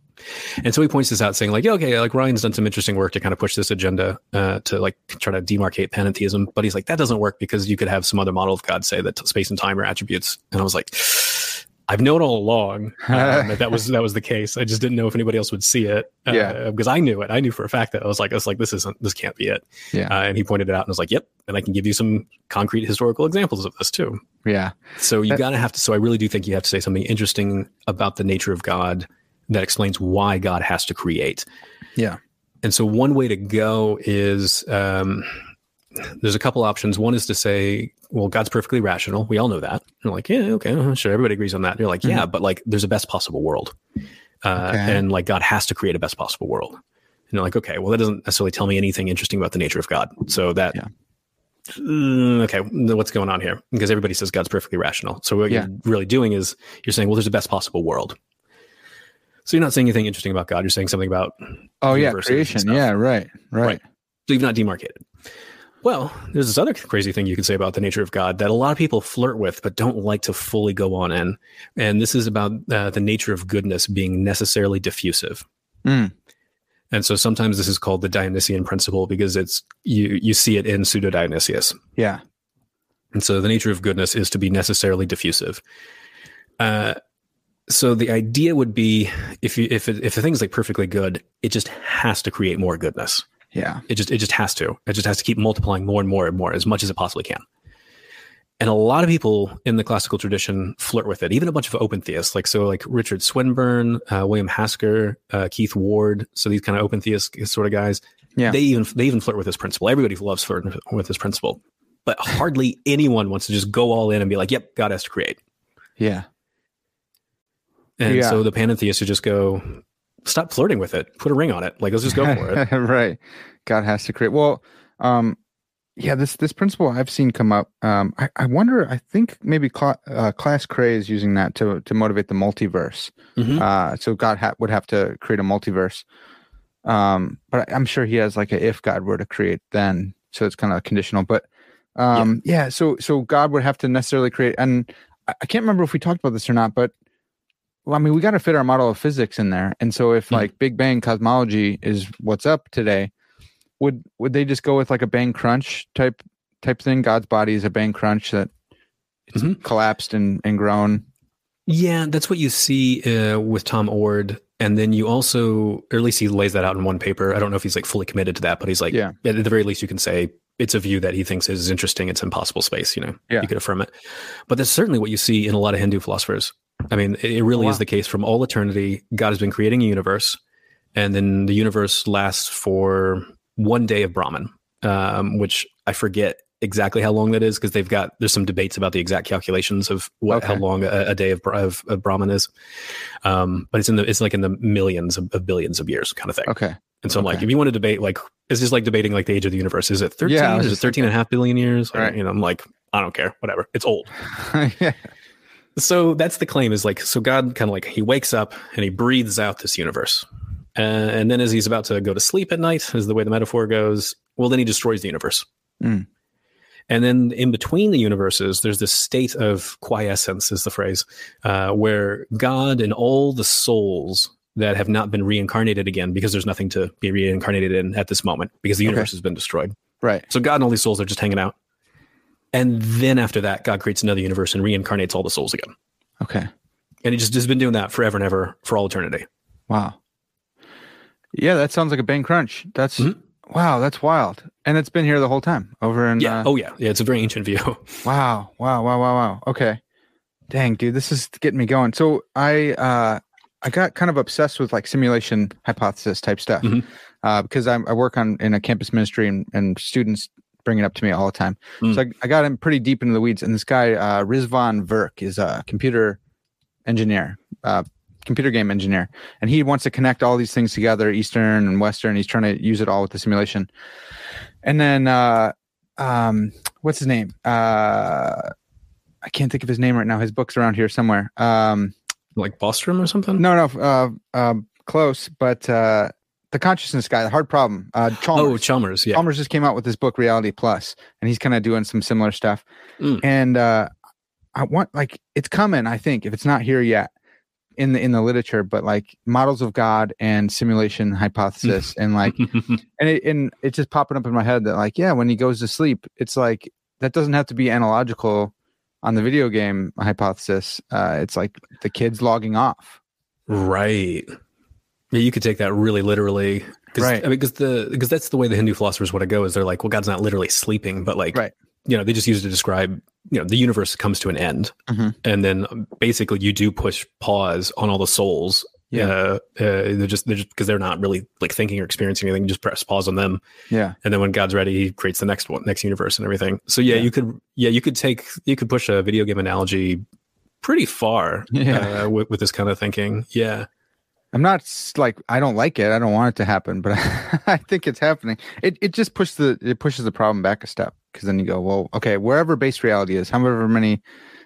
S2: And so he points this out, saying like, yeah, okay, like Ryan's done some interesting work to kind of push this agenda uh, to like try to demarcate panentheism, but he's like, that doesn't work because you could have some other model of God say that space and time are attributes. And I was like, I've known all along um, that that was that was the case. I just didn't know if anybody else would see it. Uh, yeah, because I knew it. I knew for a fact that I was like, I was like, this isn't, this can't be it.
S1: Yeah, uh,
S2: and he pointed it out and was like, yep. And I can give you some concrete historical examples of this too.
S1: Yeah.
S2: So you gotta have to. So I really do think you have to say something interesting about the nature of God that explains why God has to create.
S1: Yeah.
S2: And so one way to go is um, there's a couple options. One is to say, well, God's perfectly rational. We all know that. And like, yeah, okay, uh, sure. Everybody agrees on that. And you're like, yeah, mm-hmm. but like there's a best possible world. Uh, okay. And like God has to create a best possible world. And you're like, okay, well, that doesn't necessarily tell me anything interesting about the nature of God. So that, yeah. Mm, okay, what's going on here? Because everybody says God's perfectly rational. So what yeah. you're really doing is you're saying, well, there's a best possible world. So you're not saying anything interesting about God. You're saying something about
S1: oh yeah, creation. Yeah, right, right, right.
S2: So you've not demarcated. Well, there's this other crazy thing you can say about the nature of God that a lot of people flirt with, but don't like to fully go on in. And this is about uh, the nature of goodness being necessarily diffusive. Mm. And so sometimes this is called the Dionysian principle because it's you you see it in pseudo Dionysius.
S1: Yeah.
S2: And so the nature of goodness is to be necessarily diffusive. Uh, so the idea would be if you if it, if the thing's like perfectly good, it just has to create more goodness.
S1: Yeah.
S2: It just it just has to. It just has to keep multiplying more and more and more as much as it possibly can. And a lot of people in the classical tradition flirt with it, even a bunch of open theists, like so, like Richard Swinburne, uh, William Hasker, uh, Keith Ward. So these kind of open theist sort of guys. Yeah. They even they even flirt with this principle. Everybody loves flirting with this principle, but hardly anyone wants to just go all in and be like, "Yep, God has to create."
S1: Yeah.
S2: And yeah. so the panentheists would just go, stop flirting with it. Put a ring on it. Like, let's just go for it.
S1: right. God has to create. Well, um, yeah, this this principle I've seen come up. Um, I, I wonder. I think maybe Cl- uh, Klaas Kraay is using that to to motivate the multiverse. Mm-hmm. Uh, so God ha- would have to create a multiverse. Um, but I'm sure he has like a if God were to create, then so it's kind of conditional. But um, yeah. yeah, so so God would have to necessarily create, and I, I can't remember if we talked about this or not, but well, I mean, we got to fit our model of physics in there. And so if mm-hmm. like Big Bang cosmology is what's up today, would would they just go with like a bang crunch type type thing? God's body is a bang crunch that it's mm-hmm. collapsed and, and grown.
S2: Yeah, that's what you see uh, with Tom Oord, And then you also, or at least he lays that out in one paper. I don't know if he's like fully committed to that, but he's like,
S1: yeah.
S2: at the very least, you can say it's a view that he thinks is interesting. It's impossible space, you know,
S1: yeah.
S2: you could affirm it. But that's certainly what you see in a lot of Hindu philosophers. I mean, it really oh, wow. is the case from all eternity. God has been creating a universe, and then the universe lasts for one day of Brahman, um, which I forget exactly how long that is because they've got there's some debates about the exact calculations of what okay. how long a, a day of, of, of, Brahman is. Um, but it's in the it's like in the millions of, of billions of years kind of thing.
S1: Okay.
S2: And so. I'm like, if you want to debate, like, it's just like debating like the age of the universe. Is it 13? Yeah, is it 13 and a half billion years? Or, right. You know, I'm like, I don't care, whatever. It's old. yeah. So that's the claim is like, so God kind of like, he wakes up and he breathes out this universe. Uh, and then as he's about to go to sleep at night, is the way the metaphor goes, well, then he destroys the universe. Mm. And then in between the universes, there's this state of quiescence, is the phrase, uh, where God and all the souls that have not been reincarnated again because there's nothing to be reincarnated in at this moment because the universe okay. has been destroyed.
S1: Right.
S2: So God and all these souls are just hanging out. And then after that, God creates another universe and reincarnates all the souls again.
S1: Okay.
S2: And he just has been doing that forever and ever for all eternity.
S1: Wow. Yeah, that sounds like a bang crunch. That's mm-hmm. wow, that's wild. And it's been here the whole time over in
S2: Yeah. Uh, oh yeah. Yeah, it's a very ancient view.
S1: wow. Wow. Wow. Wow. Wow. Okay. Dang, dude, this is getting me going. So I uh I got kind of obsessed with like simulation hypothesis type stuff mm-hmm. uh, because I'm, i work on in a campus ministry and, and students bring it up to me all the time. Mm. So I, I, got him pretty deep into the weeds. And this guy, uh, Rizwan Virk, is a computer engineer, uh, computer game engineer, and he wants to connect all these things together, Eastern and Western. He's trying to use it all with the simulation. And then, uh, um, what's his name? Uh, I can't think of his name right now. His book's around here somewhere. Um,
S2: like Bostrom or something?
S1: No, no, uh, uh, close, but uh, the consciousness guy, the hard problem. Uh,
S2: Chalmers. Oh, Chalmers. Yeah,
S1: Chalmers just came out with this book, Reality Plus, and he's kind of doing some similar stuff. Mm. And uh, I want like it's coming. I think if it's not here yet in the in the literature, but like models of God and simulation hypothesis, and like, and it and it's just popping up in my head that like, yeah, when he goes to sleep, it's like that doesn't have to be analogical on the video game hypothesis, uh, it's like the kids logging off.
S2: Right. Yeah, you could take that really literally. Cause,
S1: right.
S2: I mean, because the because that's the way the Hindu philosophers want to go is they're like, well, God's not literally sleeping, but like,
S1: right.
S2: you know, they just use it to describe, you know, the universe comes to an end, mm-hmm. and then basically you do push pause on all the souls
S1: yeah. Uh,
S2: uh, they're just they're just because they're not really like thinking or experiencing anything. You just press pause on them.
S1: Yeah.
S2: And then when God's ready, he creates the next one, next universe and everything. So yeah, yeah. you could yeah, you could take you could push a video game analogy pretty far
S1: yeah.
S2: Uh, with, with this kind of thinking. Yeah.
S1: I'm not like I don't like it. I don't want it to happen, but I think it's happening. It it just pushes the it pushes the problem back a step because then you go, well, okay, wherever base reality is, however many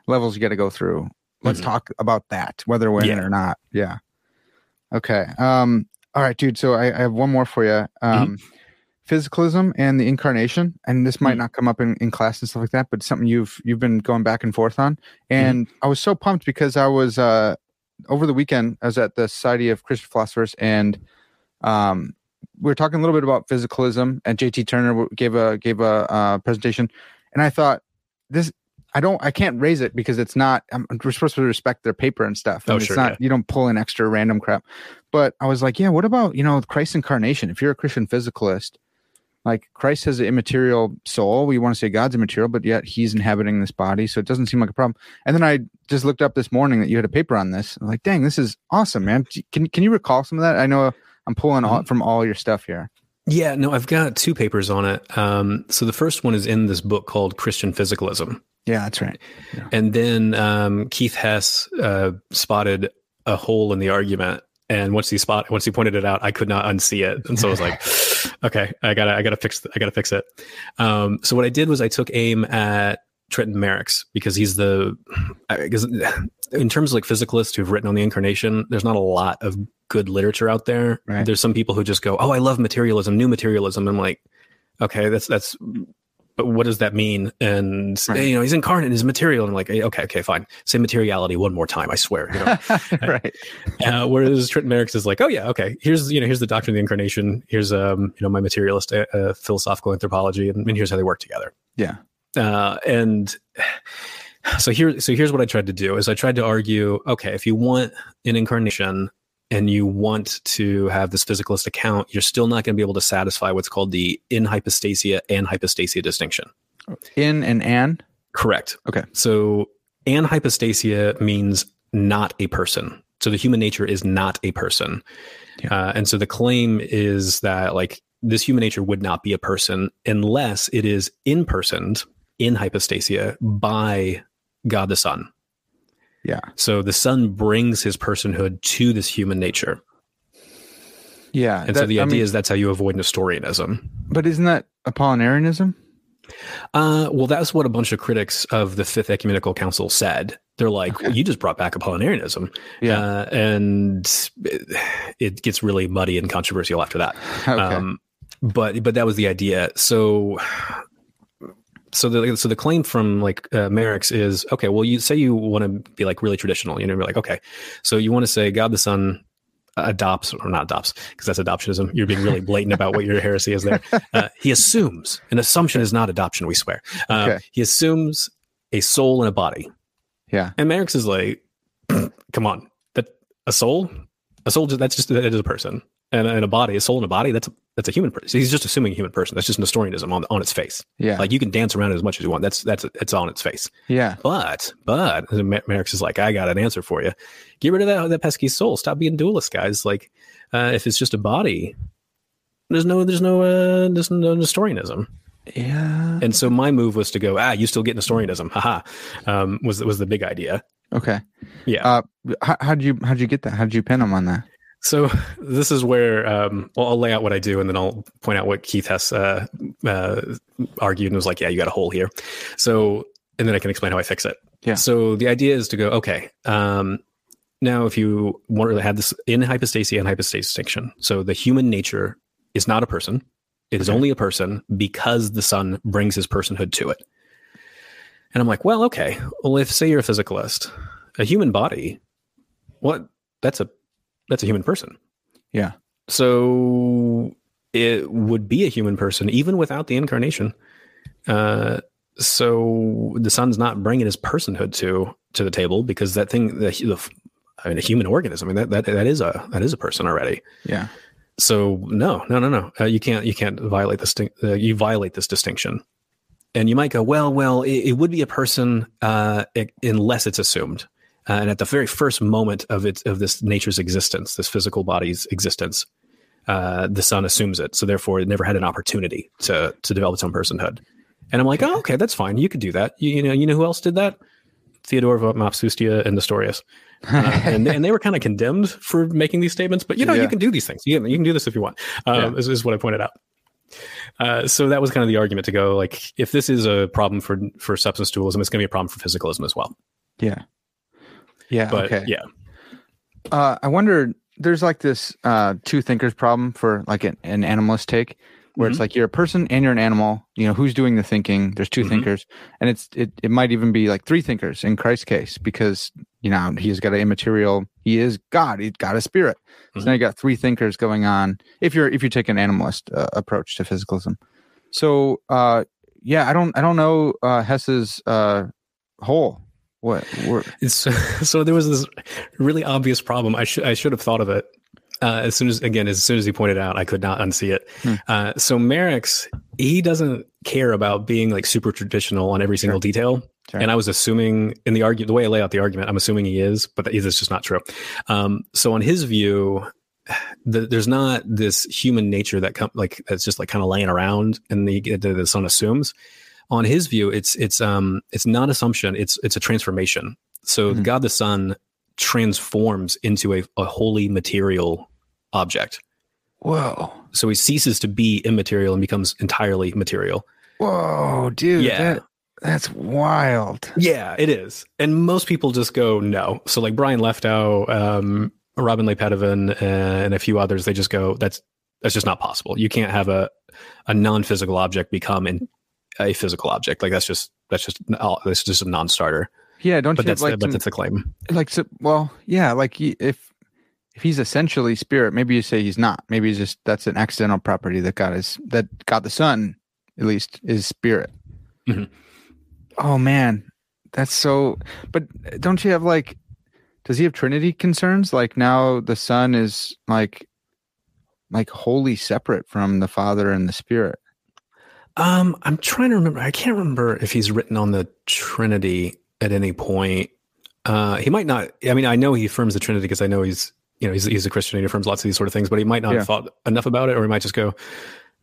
S1: levels you got to go through, let's mm-hmm. talk about that, whether we're yeah. in it or not. Yeah. Okay. Um, all right, dude. So I, I have one more for you. Um, mm-hmm. Physicalism and the incarnation, and this might mm-hmm. not come up in, in class and stuff like that, but something you've you've been going back and forth on. And mm-hmm. I was so pumped because I was uh, over the weekend. I was at the Society of Christian Philosophers, and um, we were talking a little bit about physicalism. And JT Turner gave a gave a uh, presentation, and I thought this I don't, I can't raise it because it's not, I'm, we're supposed to respect their paper and stuff.
S2: And
S1: oh,
S2: it's
S1: sure.
S2: Not, yeah.
S1: You don't pull in extra random crap. But I was like, yeah, what about, you know, Christ incarnation? If you're a Christian physicalist, like Christ has an immaterial soul. We want to say God's immaterial, but yet he's inhabiting this body. So it doesn't seem like a problem. And then I just looked up this morning that you had a paper on this. I'm like, dang, this is awesome, man. Can, can you recall some of that? I know I'm pulling mm-hmm. all, from all your stuff here.
S2: Yeah, no, I've got two papers on it. Um, so the first one is in this book called Christian Physicalism.
S1: Yeah, that's right. Yeah.
S2: And then um, Keith Hess uh, spotted a hole in the argument, and once he spot once he pointed it out, I could not unsee it, and so I was like, okay, I gotta I gotta fix I gotta fix it. Um, so what I did was I took aim at Trenton Merricks because he's the because in terms of like physicalists who've written on the incarnation, there's not a lot of good literature out there.
S1: Right.
S2: There's some people who just go, oh, I love materialism, new materialism. I'm like, okay, that's that's but what does that mean? And right. you know, he's incarnate, he's material. And I'm like, okay, okay, fine. Say materiality one more time, I swear. You know?
S1: right.
S2: Uh, whereas Trenton Merricks is like, oh yeah, okay. Here's you know, here's the doctrine of the incarnation. Here's um, you know, my materialist uh, uh, philosophical anthropology, and, and, here's how they work together.
S1: Yeah.
S2: Uh, and so here, so here's what I tried to do: is I tried to argue, okay, if you want an incarnation, and you want to have this physicalist account, you're still not going to be able to satisfy what's called the enhypostasia and hypostasia distinction.
S1: In and an?
S2: Correct.
S1: Okay.
S2: So anhypostasia means not a person. So the human nature is not a person. Yeah. Uh, and so the claim is that like this human nature would not be a person unless it is in personed enhypostasia by God the Son.
S1: Yeah.
S2: So the Son brings his personhood to this human nature.
S1: Yeah.
S2: And that, so the idea I mean, is that's how you avoid Nestorianism.
S1: But isn't that Apollinarianism?
S2: Uh, well, that's what a bunch of critics of the Fifth Ecumenical Council said. They're like, okay. well, you just brought back Apollinarianism.
S1: Yeah.
S2: Uh, and it, it, gets really muddy and controversial after that.
S1: Okay. Um,
S2: but but that was the idea. So so the so the claim from like uh, Merricks is okay. Well, you say you want to be like really traditional. You know, you're like okay, so you want to say God the Son adopts or not adopts because that's adoptionism. You're being really blatant about what your heresy is there. Uh, he assumes an assumption is not adoption. We swear. Uh, okay. He assumes a soul and a body.
S1: Yeah.
S2: And Merricks is like, come on, that a soul, a soul. That's just that is a person and, and a body, a soul and a body. That's a, that's a human person. He's just assuming a human person. That's just Nestorianism on on its face.
S1: Yeah,
S2: like you can dance around it as much as you want. That's that's it's on its face.
S1: Yeah,
S2: but but Merricks is like, I got an answer for you. Get rid of that that pesky soul. Stop being dualist, guys. Like, uh, if it's just a body, there's no there's no uh, there's no Nestorianism.
S1: Yeah.
S2: And so my move was to go, ah, you still get Nestorianism. Haha. Um, was was the big idea.
S1: Okay.
S2: Yeah.
S1: Uh, how, how'd you how'd you get that? How'd you pin him on that?
S2: So this is where um, well, I'll lay out what I do, and then I'll point out what Keith has uh, uh, argued and was like, "Yeah, you got a hole here." So, and then I can explain how I fix it.
S1: Yeah.
S2: So the idea is to go, okay. Um, now, if you want to have this in hypostasis and hypostasis distinction, so the human nature is not a person; it is okay. only a person because the Son brings his personhood to it. And I'm like, well, okay. Well, if say you're a physicalist, a human body, what? That's a that's a human person.
S1: Yeah.
S2: So it would be a human person even without the incarnation. Uh, so the son's not bringing his personhood to to the table because that thing, the, the I mean, a human organism. I mean, that that that is a that is a person already.
S1: Yeah.
S2: So no, no, no, no. Uh, you can't you can't violate this. Uh, you violate this distinction. And you might go, well, well, it, it would be a person uh, it, unless it's assumed. Uh, and at the very first moment of it of this nature's existence, this physical body's existence, uh, the Son assumes it. So therefore, it never had an opportunity to to develop its own personhood. And I'm like, oh, okay, that's fine. You could do that. You, you know, you know who else did that? Theodore of Mopsuestia and Nestorius. Uh, and, and they were kind of condemned for making these statements. But you know, yeah. you can do these things. You can, you can do this if you want. Um, yeah. is, is what I pointed out. Uh, so that was kind of the argument to go like, if this is a problem for for substance dualism, it's going to be a problem for physicalism as well.
S1: Yeah. Yeah.
S2: But
S1: okay.
S2: yeah.
S1: Uh, I wonder. There's like this uh, two thinkers problem for like an, an animalist take, where mm-hmm. it's like you're a person and you're an animal. You know who's doing the thinking. There's 2 mm-hmm. thinkers, and it's it. It might even be like three thinkers in Christ's case because you know he's got an immaterial. He is God. He's got a spirit. Mm-hmm. So now you got three thinkers going on. If you're if you take an animalist uh, approach to physicalism, so uh, yeah, I don't I don't know uh, Hess's uh, hole what?
S2: It's, so there was this really obvious problem. I should I should have thought of it uh, as soon as again as soon as he pointed out. I could not unsee it. Hmm. Uh, so Merricks he doesn't care about being like super traditional on every single sure. detail. Sure. And I was assuming in the argument, the way I lay out the argument, I'm assuming he is, but that's just not true. Um, so on his view, the, there's not this human nature that come like that's just like kind of laying around and the, the, the son assumes on his view, it's it's um it's not assumption, it's it's a transformation. So mm-hmm. God the Son transforms into a, a wholly material object.
S1: Whoa.
S2: So he ceases to be immaterial and becomes entirely material.
S1: Whoa, dude.
S2: Yeah.
S1: That, that's wild.
S2: Yeah, it is. And most people just go, no. So like Brian Leftow, um, Robin Le Poidevin, and a few others, they just go, that's that's just not possible. You can't have a a non-physical object become in, a physical object. Like that's just that's just oh, that's just a non-starter.
S1: Yeah, don't
S2: but
S1: you
S2: that's
S1: like
S2: but that's the claim.
S1: Like so, well, yeah, like if if he's essentially spirit, maybe you say he's not. Maybe he's just that's an accidental property that God is that God the Son at least is spirit.
S2: Mm-hmm.
S1: Oh man, that's so. But don't you have like? does he have Trinity concerns? Like now the Son is like like wholly separate from the Father and the Spirit.
S2: Um, I'm trying to remember. I can't remember if he's written on the Trinity at any point. Uh, he might not. I mean, I know he affirms the Trinity because I know he's you know he's he's a Christian. And he affirms lots of these sort of things, but he might not yeah. have thought enough about it, or he might just go,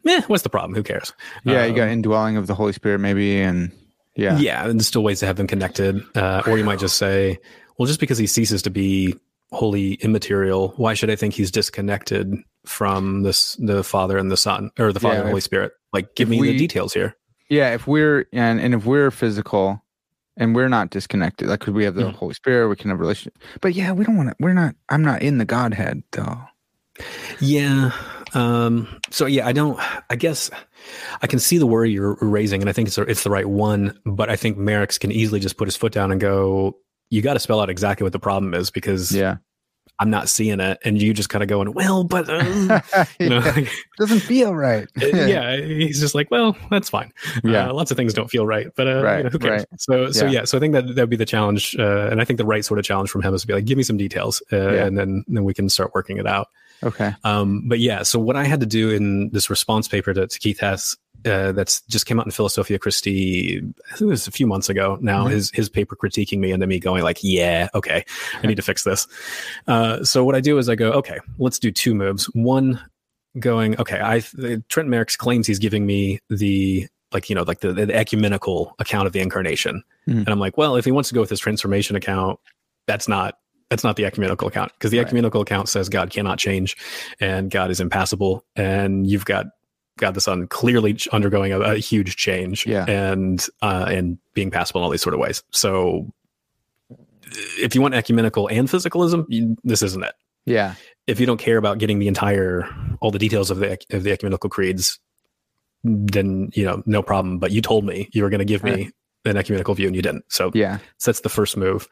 S2: "Meh, what's the problem? Who cares?"
S1: Yeah, um, you got indwelling of the Holy Spirit, maybe, and yeah,
S2: yeah, and there's still ways to have them connected. Uh, or you might just say, "Well, just because he ceases to be wholly immaterial, why should I think he's disconnected from this the Father and the Son or the Father yeah, and the Holy Spirit?" Like, give me we, the details here.
S1: Yeah, if we're and and if we're physical and we're not disconnected, like because we have the mm. Holy Spirit, we can have relationship. But yeah, we don't want to. We're not. I'm not in the Godhead though.
S2: Yeah. Um. So yeah, I don't. I guess I can see the worry you're raising, and I think it's it's the right one. But I think Merricks can easily just put his foot down and go, "You got to spell out exactly what the problem is," because
S1: yeah,
S2: I'm not seeing it, and you just kind of going, well, but uh,
S1: you know, like, doesn't feel right.
S2: yeah, he's just like, well, that's fine. Yeah, uh, lots of things don't feel right, but uh, right, you know, who cares? Right. So, so yeah. yeah. so I think that that'd be the challenge, uh, and I think the right sort of challenge from him is to be like, give me some details, uh, yeah. and then then we can start working it out.
S1: Okay.
S2: Um, but yeah, so what I had to do in this response paper to, to Keith Hess uh, that's just came out in Philosophia Christi. I think it was a few months ago. Now mm-hmm. his his paper critiquing me and then me going like, yeah, okay, I need to fix this. Uh, so what I do is I go, okay, let's do two moves. One, going, okay, I Trent Merricks claims he's giving me the like you know like the, the ecumenical account of the incarnation, mm-hmm. and I'm like, well, if he wants to go with his transformation account, that's not that's not the ecumenical account because the right. ecumenical account says God cannot change and God is impassible, and you've got God the Son clearly undergoing a, a huge change
S1: yeah.
S2: and uh, and being passable in all these sort of ways. So if you want ecumenical and physicalism, you, this isn't it.
S1: Yeah.
S2: If you don't care about getting the entire all the details of the of the ecumenical creeds, then you know no problem. But you told me you were going to give right. me an ecumenical view, and you didn't. So
S1: yeah,
S2: so that's the first move.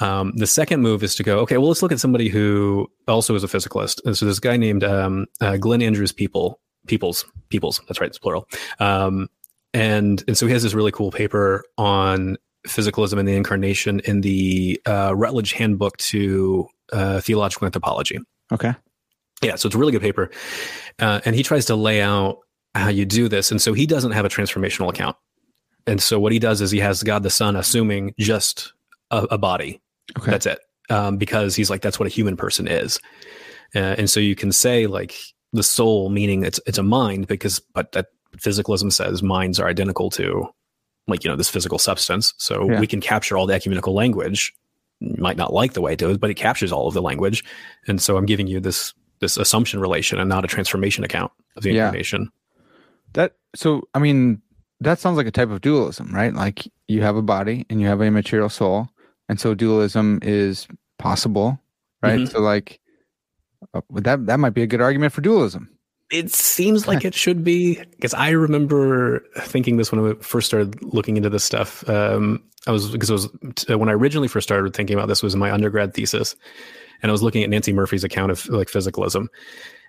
S2: Um, the second move is to go, okay, well, let's look at somebody who also is a physicalist. And so this guy named um, uh, Glenn Andrews People peoples peoples that's right it's plural um, and and so he has this really cool paper on physicalism and the incarnation in the uh, Routledge Handbook to uh, Theological Anthropology.
S1: Okay.
S2: Yeah, so it's a really good paper, uh, and he tries to lay out how you do this. And so he doesn't have a transformational account, and so what he does is he has God the Son assuming just a, a body. Okay. That's it, um, because he's like that's what a human person is, uh, and so you can say like the soul, meaning it's it's a mind, because but that physicalism says minds are identical to like you know this physical substance. So yeah. we can capture all the ecumenical language. You might not like the way it does, but it captures all of the language. And so I'm giving you this this assumption relation and not a transformation account of the yeah. incarnation.
S1: That so I mean that sounds like a type of dualism, right? Like you have a body and you have a material soul, and so dualism is possible, right? Mm-hmm. So like that that might be a good argument for dualism.
S2: It seems like it should be because I remember thinking this when I first started looking into this stuff. Um, I was because it was when I originally first started thinking about this was in my undergrad thesis, and I was looking at Nancy Murphy's account of like physicalism,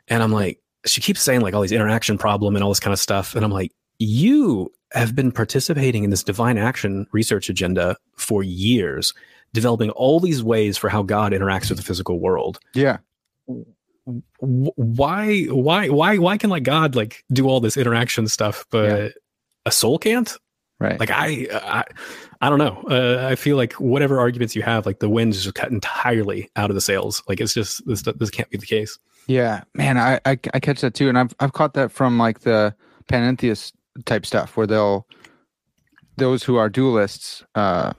S2: and I'm like, she keeps saying like all these interaction problem and all this kind of stuff, and I'm like, you have been participating in this divine action research agenda for years, developing all these ways for how God interacts with the physical world.
S1: Yeah
S2: why why why why can like god like do all this interaction stuff but yeah. a soul can't?
S1: Right.
S2: Like i i, I don't know. Uh, i feel like whatever arguments you have like the wind is just cut entirely out of the sails. Like it's just this this can't be the case.
S1: Yeah. Man i i, I catch that too and i've i've caught that from like the panentheist type stuff where they'll those who are dualists uh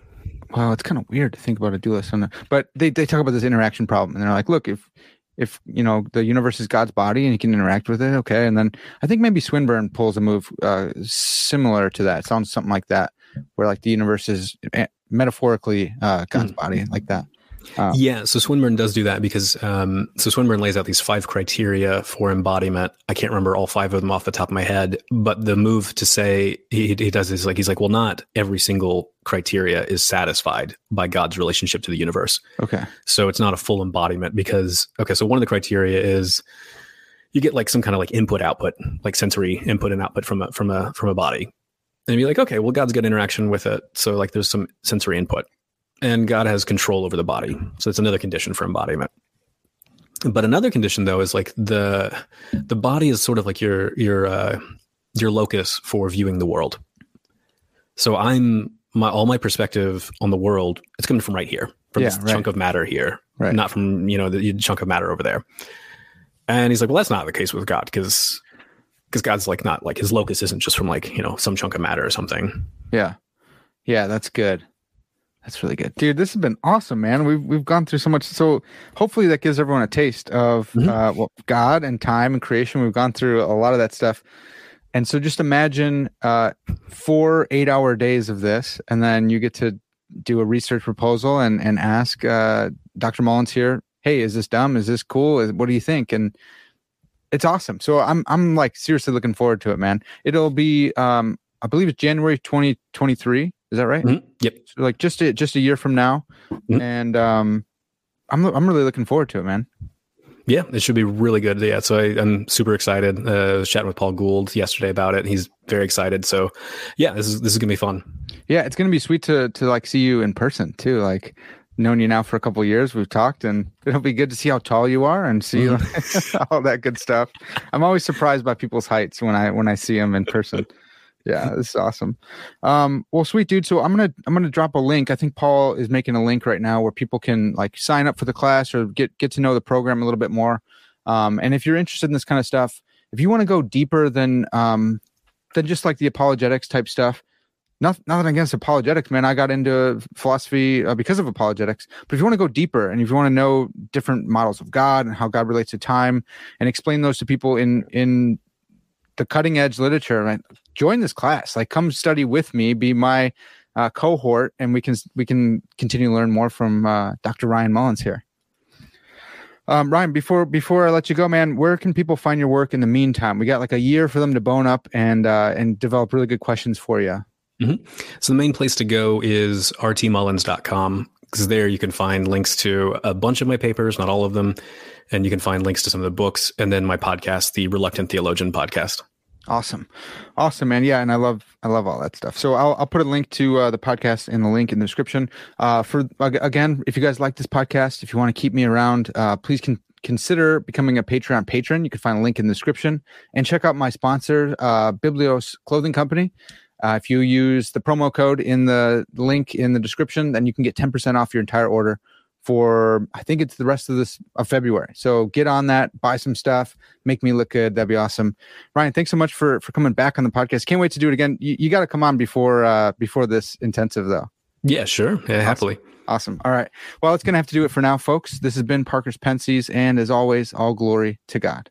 S1: well it's kind of weird to think about a dualist on the, but they, they talk about this interaction problem and they're like look if if you know the universe is God's body and you can interact with it, okay. And then I think maybe Swinburne pulls a move uh, similar to that. It sounds something like that, where like the universe is eh, metaphorically uh, God's mm. body, like that.
S2: Um, yeah, so Swinburne does do that because um, so Swinburne lays out these five criteria for embodiment. I can't remember all five of them off the top of my head, but the move to say he, he does is like he's like, well, not every single criteria is satisfied by God's relationship to the universe.
S1: Okay,
S2: so it's not a full embodiment because okay, so one of the criteria is you get like some kind of like input output, like sensory input and output from a from a from a body, and be like, okay, well, God's got interaction with it, so like there's some sensory input and God has control over the body. So it's another condition for embodiment. But another condition though is like the the body is sort of like your your uh, your locus for viewing the world. So I'm my all my perspective on the world it's coming from right here, from yeah, this right. chunk of matter here, right. not from you know the chunk of matter over there. And he's like, well, that's not the case with God because because God's like not like his locus isn't just from like you know some chunk of matter or something.
S1: Yeah, yeah, that's good. That's really good, dude. This has been awesome, man. We've we've gone through so much. So hopefully that gives everyone a taste of mm-hmm. uh, well, God and time and creation. We've gone through a lot of that stuff, and so just imagine uh, four eight hour days of this, and then you get to do a research proposal and and ask uh, Dr. Mullins here, hey, is this dumb? Is this cool? What do you think? And it's awesome. So I'm I'm like seriously looking forward to it, man. It'll be um I believe it's January 2023 is that right?
S2: Mm-hmm. Yep.
S1: So like just a, just a year from now, mm-hmm. and um, I'm I'm really looking forward to it, man.
S2: Yeah, it should be really good. Yeah, so I, am super excited. Uh, I was chatting with Paul Gould yesterday about it. He's very excited. So, yeah, this is this is gonna be fun.
S1: Yeah, it's gonna be sweet to to like see you in person too. Like known you now for a couple years. We've talked, and it'll be good to see how tall you are and see mm. all that good stuff. I'm always surprised by people's heights when I when I see them in person yeah, this is awesome. Um, well, sweet dude. So I'm gonna I'm gonna drop a link. I think Paul is making a link right now where people can like sign up for the class or get get to know the program a little bit more. Um, and if you're interested in this kind of stuff, if you want to go deeper than um, than just like the apologetics type stuff, not, nothing against apologetics, man. I got into philosophy uh, because of apologetics. But if you want to go deeper and if you want to know different models of God and how God relates to time and explain those to people in in the cutting edge literature, right? Join this class. Like, come study with me. Be my uh, cohort, and we can we can continue to learn more from uh, Dr. Ryan Mullins here. Um, Ryan, before before I let you go, man, where can people find your work in the meantime? We got like a year for them to bone up and uh, and develop really good questions for you.
S2: Mm-hmm. So the main place to go is rtmullins.com because there you can find links to a bunch of my papers, not all of them, and you can find links to some of the books and then my podcast, the Reluctant Theologian podcast.
S1: Awesome, awesome, man. Yeah, and I love I love all that stuff. So I'll I'll put a link to uh, the podcast in the link in the description. Uh, for again, if you guys like this podcast, if you want to keep me around, uh, please can consider becoming a Patreon patron. You can find a link in the description and check out my sponsor, uh, Biblios Clothing Company. Uh, if you use the promo code in the link in the description, then you can get ten percent off your entire order for I think it's the rest of this of February. So get on that, buy some stuff, make me look good. That'd be awesome. Ryan, thanks so much for for coming back on the podcast. Can't wait to do it again. You, you got to come on before uh before this intensive though.
S2: Yeah, sure. Yeah,
S1: awesome.
S2: happily.
S1: Awesome. All right. Well, it's gonna have to do it for now, folks. This has been Parker's Pensées, and as always, all glory to God.